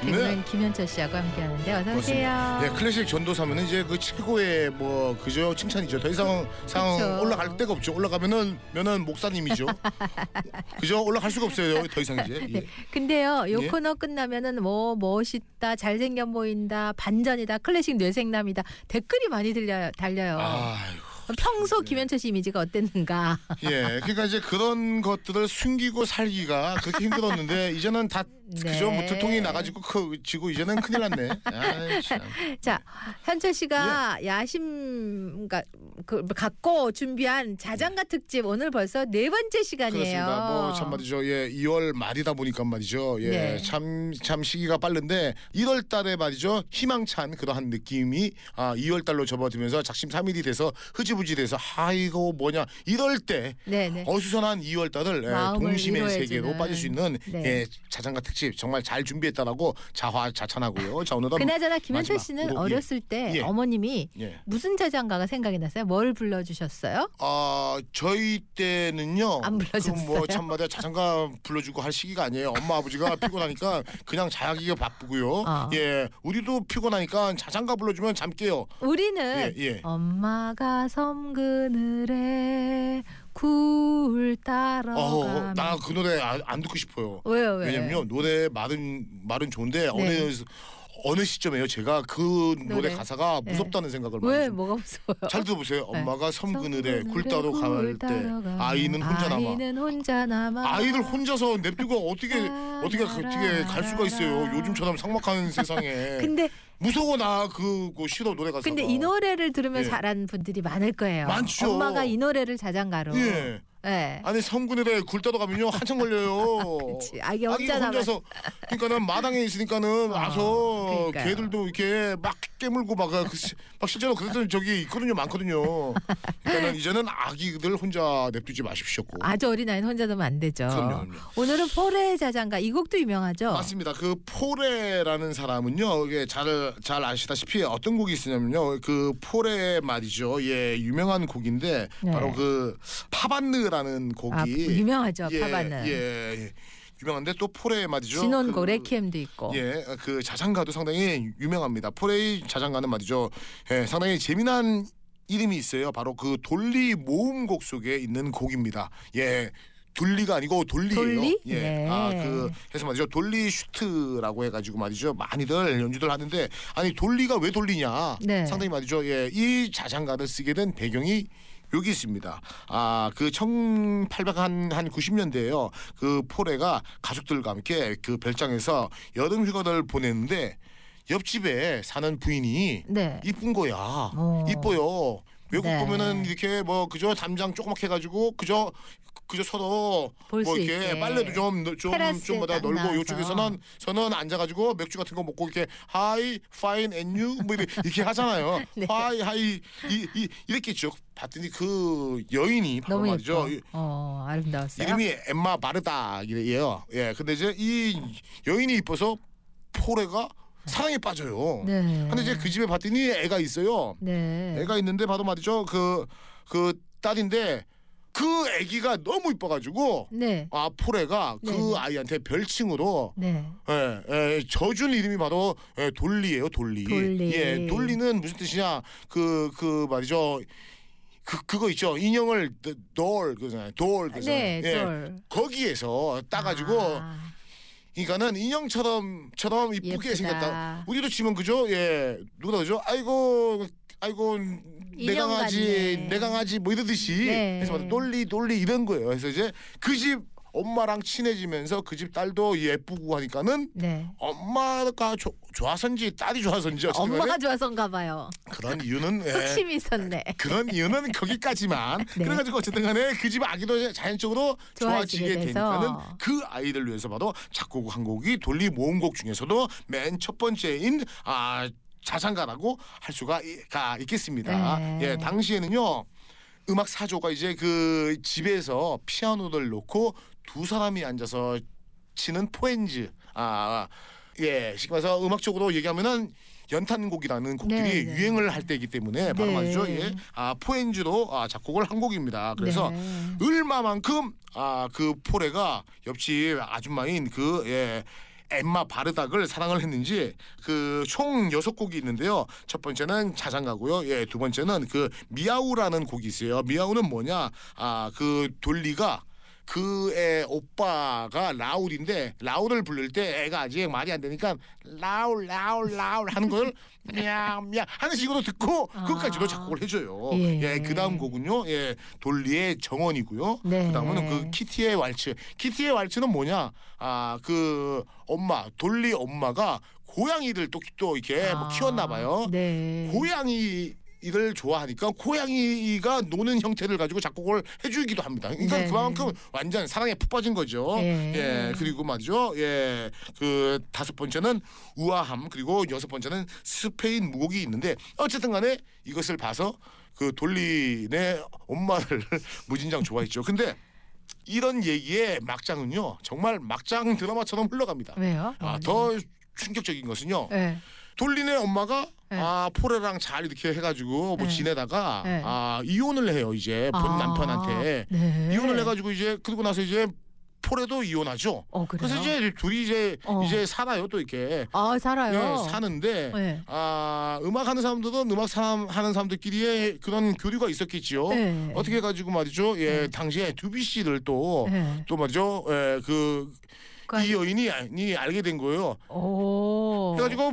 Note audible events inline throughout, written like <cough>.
개그맨 김현철 씨하고 함께하는데 어서 오세요. 예, 클래식 전도사면은 이제 그 최고의 뭐 그저 칭찬이죠. 더 이상 상 그쵸. 올라갈 데가 없죠. 올라가면은 면은 목사님이죠. <laughs> 그죠? 올라갈 수가 없어요. 더 이상 이제. <laughs> 예. 네. 근데요, 요 예? 코너 끝나면은 뭐 멋있다, 잘생겨 보인다, 반전이다, 클래식 뇌생남이다 댓글이 많이 들려요, 달려요. 아이고. 평소 김현철 씨 이미지가 어땠는가? 예, 그러니까 이제 그런 것들을 숨기고 살기가 그렇게 힘들었는데 <laughs> 이제는 다 그죠? 뭐 네. 들통이 나가지고 크 지고 이제는 큰일 났네. 아이, 참. <laughs> 자, 현철 씨가 야심 그러니까 그 갖고 준비한 자장가 특집 오늘 벌써 네 번째 시간이에요. 그렇습니다. 뭐 참 말이죠. 예, 2월 말이다 보니까 말이죠. 예, 네. 참 참 시기가 빠른데 1월 달에 말이죠. 희망찬 그러한 느낌이 아 2월 달로 접어들면서 작심 삼일이 돼서 흐지부지 돼서 아이고 뭐냐 이럴 때 네, 네. 어수선한 2월 달을 예, 동심의. 세계로 빠질 수 있는 네. 예, 자장가 특집 정말 잘 준비했다라고 자화자찬하고요. 자 오늘은 그나저나 김현철 씨는 곡, 예. 어렸을 때 예. 어머님이 예. 무슨 자장가가 생각이 났어요? 뭘 불러주셨어요? 아 저희 때는요. 안 불러줬어요? 뭐참 말이야 자장가 불러주고 할 시기가 아니에요. 엄마 아버지가 피곤하니까 그냥 자기가 바쁘고요. 어. 예, 우리도 피곤하니까 자장가 불러주면 잠 깨요. 우리는 예, 예. 엄마가 섬 그늘에 굴 따러 어, 나 그 노래 안, 안 듣고 싶어요. 왜요 왜? 왜냐면요 노래 말은 말은 좋은데 어느 어느 시점에요 제가 그 노래, 노래. 가사가 네. 무섭다는 생각을 많이 왜 뭐가 무서워요? 잘 들어보세요. 네. 엄마가 섬그늘에 굴 섬그늘에 따러 갈굴때 아이는 혼자 남아. 아이는 혼자 남아 아이들 혼자서 냅두고 어떻게 어떻게 어떻게 갈 수가 있어요. 요즘처럼 삭막한 <laughs> 세상에 근데 무서워 나 그거 싫어 노래 가사가. 근데 이 노래를 들으면 예. 자란 분들이 많을 거예요. 많죠. 엄마가 이 노래를 자장가로. 예. 예. 아니 섬그늘에 굴 따러 가면요 한참 걸려요. <laughs> 그렇지. 아기 혼자 남아. 혼자서 그러니까는 마당에 있으니까는 어, 와서 그러니까요. 개들도 이렇게 막 깨물고 막, 그 시- 막 실제로 그랬던 적이 있거든요 많거든요. 그러니까는 이제는 아기들 혼자 냅두지 마십시오. 아주 어린 아이는 혼자 두면 안 되죠. 그럼요, 그럼요. 오늘은 포레 자장가 이 곡도 유명하죠. 맞습니다. 그 포레라는 사람은요, 이게 잘, 잘 아시다시피 어떤 곡이 있으냐면요, 그 포레 말이죠. 예, 유명한 곡인데 네. 바로 그 파반느라는 아, 곡이 유명하죠. 예, 파바느. 예, 예, 유명한데 또 포레 말이죠. 진혼곡 그, 레퀴엠도 있고. 예, 그 자장가도 상당히 유명합니다. 포레의 자장가는 말이죠. 예, 상당히 재미난 이름이 있어요. 바로 그 돌리 모음곡 속에 있는 곡입니다. 예. 둘리가 아니고 돌리예요. 돌리? 예. 네. 아, 그 해서 말이죠. 돌리 suite라고 해 가지고 말이죠. 많이들 연주들 하는데 아니 돌리가 왜 돌리냐? 네. 상당히 말이죠. 예. 이 자장가를 쓰게 된 배경이 여기 있습니다. 아, 그 1800한 한 90년대에요. 그 포레가 가족들과 함께 그 별장에서 여름 휴가를 보냈는데 옆집에 사는 부인이 네. 이쁜 거야. 어. 이뻐요. 외국 네. 보면은 이렇게 뭐 그저 담장 조그맣게 해가지고 그저 그저 서로 볼뭐 수 이렇게 있게. 빨래도 좀좀 테라스에 좀 뭐다 딱 넓고. 요쪽에서는 저는 앉아가지고 맥주 같은 거 먹고 이렇게 hi fine and you 뭐 이렇게, 이렇게 하잖아요. <laughs> 네. hi hi 이, 이 이렇게 쭉 봤더니 그 여인이 바로 너무 말이죠. 예뻐. 어, 아름다웠어요. 이름이 엠마 바르다이에요. 예, 근데 이제 이 여인이 이뻐서 포레가 사랑에 빠져요. 네. 근데 이제 그 집에 봤더니 애가 있어요. 네. 애가 있는데 바로 말이죠. 그 그 딸인데 그 애기가 너무 이뻐가지고 네. 아 포레가 그 네네. 아이한테 별칭으로 네. 예, 예, 저준 이름이 바로 예, 돌리예요. 돌리. 돌리. 예, 돌리는 무슨 뜻이냐? 그그 말이죠. 그 그거 있죠. 인형을 돌 그잖아요. 돌 그잖아요. 네. 예, 돌. 거기에서 따가지고 아, 그러니까는 인형처럼 처럼 이쁘게 예쁘다. 생겼다. 우리도 치면 그죠? 예, 누구다 그죠? 아이고, 아이고 내 강아지, 같네. 내 강아지 뭐 이러듯이 네. 그래서 막 놀리 놀리 이런 거예요. 그래서 이제 그 집 엄마랑 친해지면서 그 집 딸도 예쁘고 하니까는 네. 엄마가 조, 좋아서인지 딸이 좋아서인지 엄마가 좋아서인가 봐요. 그런 이유는 예, 흑심이 있었네. 그런 이유는 거기까지만 네. 그래가지고 어쨌든 간에 그 집 아기도 자연적으로 좋아지게. 되니까는 그 아이를 위해서 봐도 작곡 한 곡이 돌리 모음곡 중에서도 맨 첫 번째인 아 자장가라고 할 수가 가 있겠습니다. 네. 예, 당시에는요. 음악 사조가 이제 그 집에서 피아노를 놓고 두 사람이 앉아서 치는 포엔즈 아 예, 쉽게 말해서 음악적으로 얘기하면은 연탄곡이라는 곡들이 네, 네. 유행을 할 때이기 때문에 바로 네. 말이죠. 예. 아, 포엔즈로 아, 작곡을 한 곡입니다. 그래서 네. 얼마만큼 아, 그 포레가 옆집 아줌마인 그 예. 엠마 바르닥을 사랑을 했는지 그 총 여섯 곡이 있는데요. 첫 번째는 자장가고요. 예, 두 번째는 그 미아우라는 곡이 있어요. 미아우는 뭐냐? 아, 그 돌리가 그애 오빠가 라울인데 라울을 부를 때 애가 아직 말이 안 되니까 라울 라울 라울 하는 걸 <laughs> 미야미야 하는 식으로 듣고 그것까지도 아. 작곡을 해줘요. 예. 예, 그 다음 곡은요. 예, 돌리의 정원이고요. 네. 그 다음은 그 키티의 왈츠. 키티의 왈츠는 뭐냐? 아, 그 엄마 돌리 엄마가 고양이를 또, 또 이렇게 뭐 아, 키웠나 봐요. 네. 고양이 이를 좋아하니까 고양이가 노는 형태를 가지고 작곡을 해주기도 합니다. 그러니까 네. 그만큼 완전 사랑에 푹 빠진 거죠. 예. 예, 그리고 말이죠. 예, 그 다섯 번째는 우아함 그리고 여섯 번째는 스페인 무곡이 있는데 어쨌든 간에 이것을 봐서 그 돌리네 엄마를 <laughs> 무진장 좋아했죠. 근데 이런 얘기의 막장은요 정말 막장 드라마처럼 흘러갑니다. 왜요? 아, 더 충격적인 것은요. 네. 돌리네 엄마가 네. 아 포레랑 잘 이렇게 해가지고 뭐 네. 지내다가 네. 아 이혼을 해요 이제 본 아, 남편한테 네. 이혼을 해가지고 이제 그러고 나서 이제 포레도 이혼하죠. 어? 그래서 이제 둘이 이제 어. 이제 살아요 또 이렇게 아 살아요. 예, 사는데 네. 아 음악 하는 사람들은 음악 사람 하는 사람들끼리의 그런 교류가 있었겠지요. 네. 어떻게 해가지고 말이죠. 예 네. 당시에 두비 씨를 또 네. 또 말이죠. 예그 그이 여인이 이 알게 된 거예요. 오. 그래가지고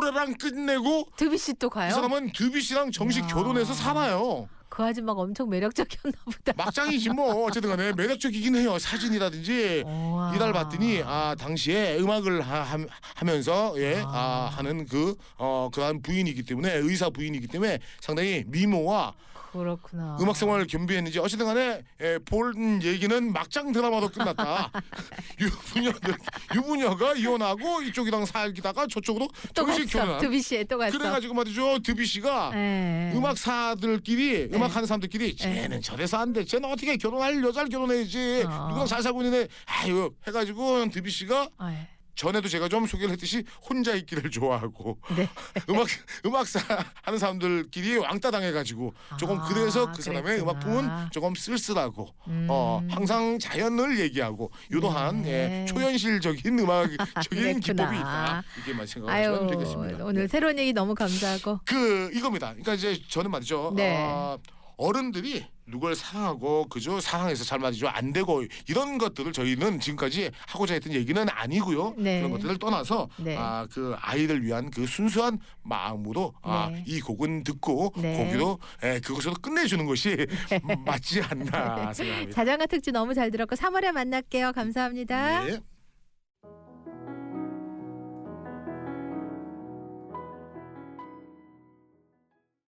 포레랑 끝내고 드비 씨또이 가요? 사람은 드비 씨랑 정식 야. 결혼해서 살아요. 그 아줌마가 엄청 매력적이었나 보다. 막장이지 뭐 어쨌든 간에 매력적이긴 해요. 사진이라든지 우와. 이달 봤더니 아 당시에 음악을 하, 면서 예, 아. 아, 하는 그 어 그한 부인이기 때문에 의사 부인이기 때문에 상당히 미모와 그렇구나. 음악 생활을 겸비했는지 어쨌든 간에 예, 본 얘기는 막장 드라마로 끝났다. <laughs> 유부녀들 유부녀가 이혼하고 이쪽이랑 살기다가 저쪽으로 또 정식 갔어. 결혼한 드비 씨에 또 갔어. 그래가지고 말이죠 드비 씨가 네. 음악사들끼리 음악하는 사람들끼리 쟤는 저래서 안 돼. 쟤는 어떻게 결혼할 여자를 결혼해야지. 어. 누구랑 잘 살고 있는데 아유 해가지고 드비 씨가 네. 전에도 제가 좀 소개를 했듯이 혼자 있기를 좋아하고 네. <laughs> 음악 음악사 하는 사람들끼리 왕따 당해가지고 조금 아, 그래서 그 사람의 그랬구나. 음악 품은 조금 쓸쓸하고 음. 어 항상 자연을 얘기하고 유도한 네. 예, 초현실적인 음악적인. <laughs> 기법이 있다 생각하시면 아유 되겠습니다. 오늘 네. 새로운 얘기 너무 감사하고. 그 이겁니다. 그러니까 이제 저는 말이죠. 네. 어, 어른들이 누굴 사랑하고 그저 사랑해서 잘 말이죠 안 되고 이런 것들을 저희는 지금까지 하고자 했던 얘기는 아니고요. 네. 그런 것들을 떠나서 네. 아그 아이를 위한 그 순수한 마음으로 네. 아이 곡은 듣고 네. 거기로 에, 그것으로 끝내주는 것이 <laughs> 맞지 않나 <laughs> 생각합니다. 자장가 특집 너무 잘 들었고 3월에 만날게요. 감사합니다. 예.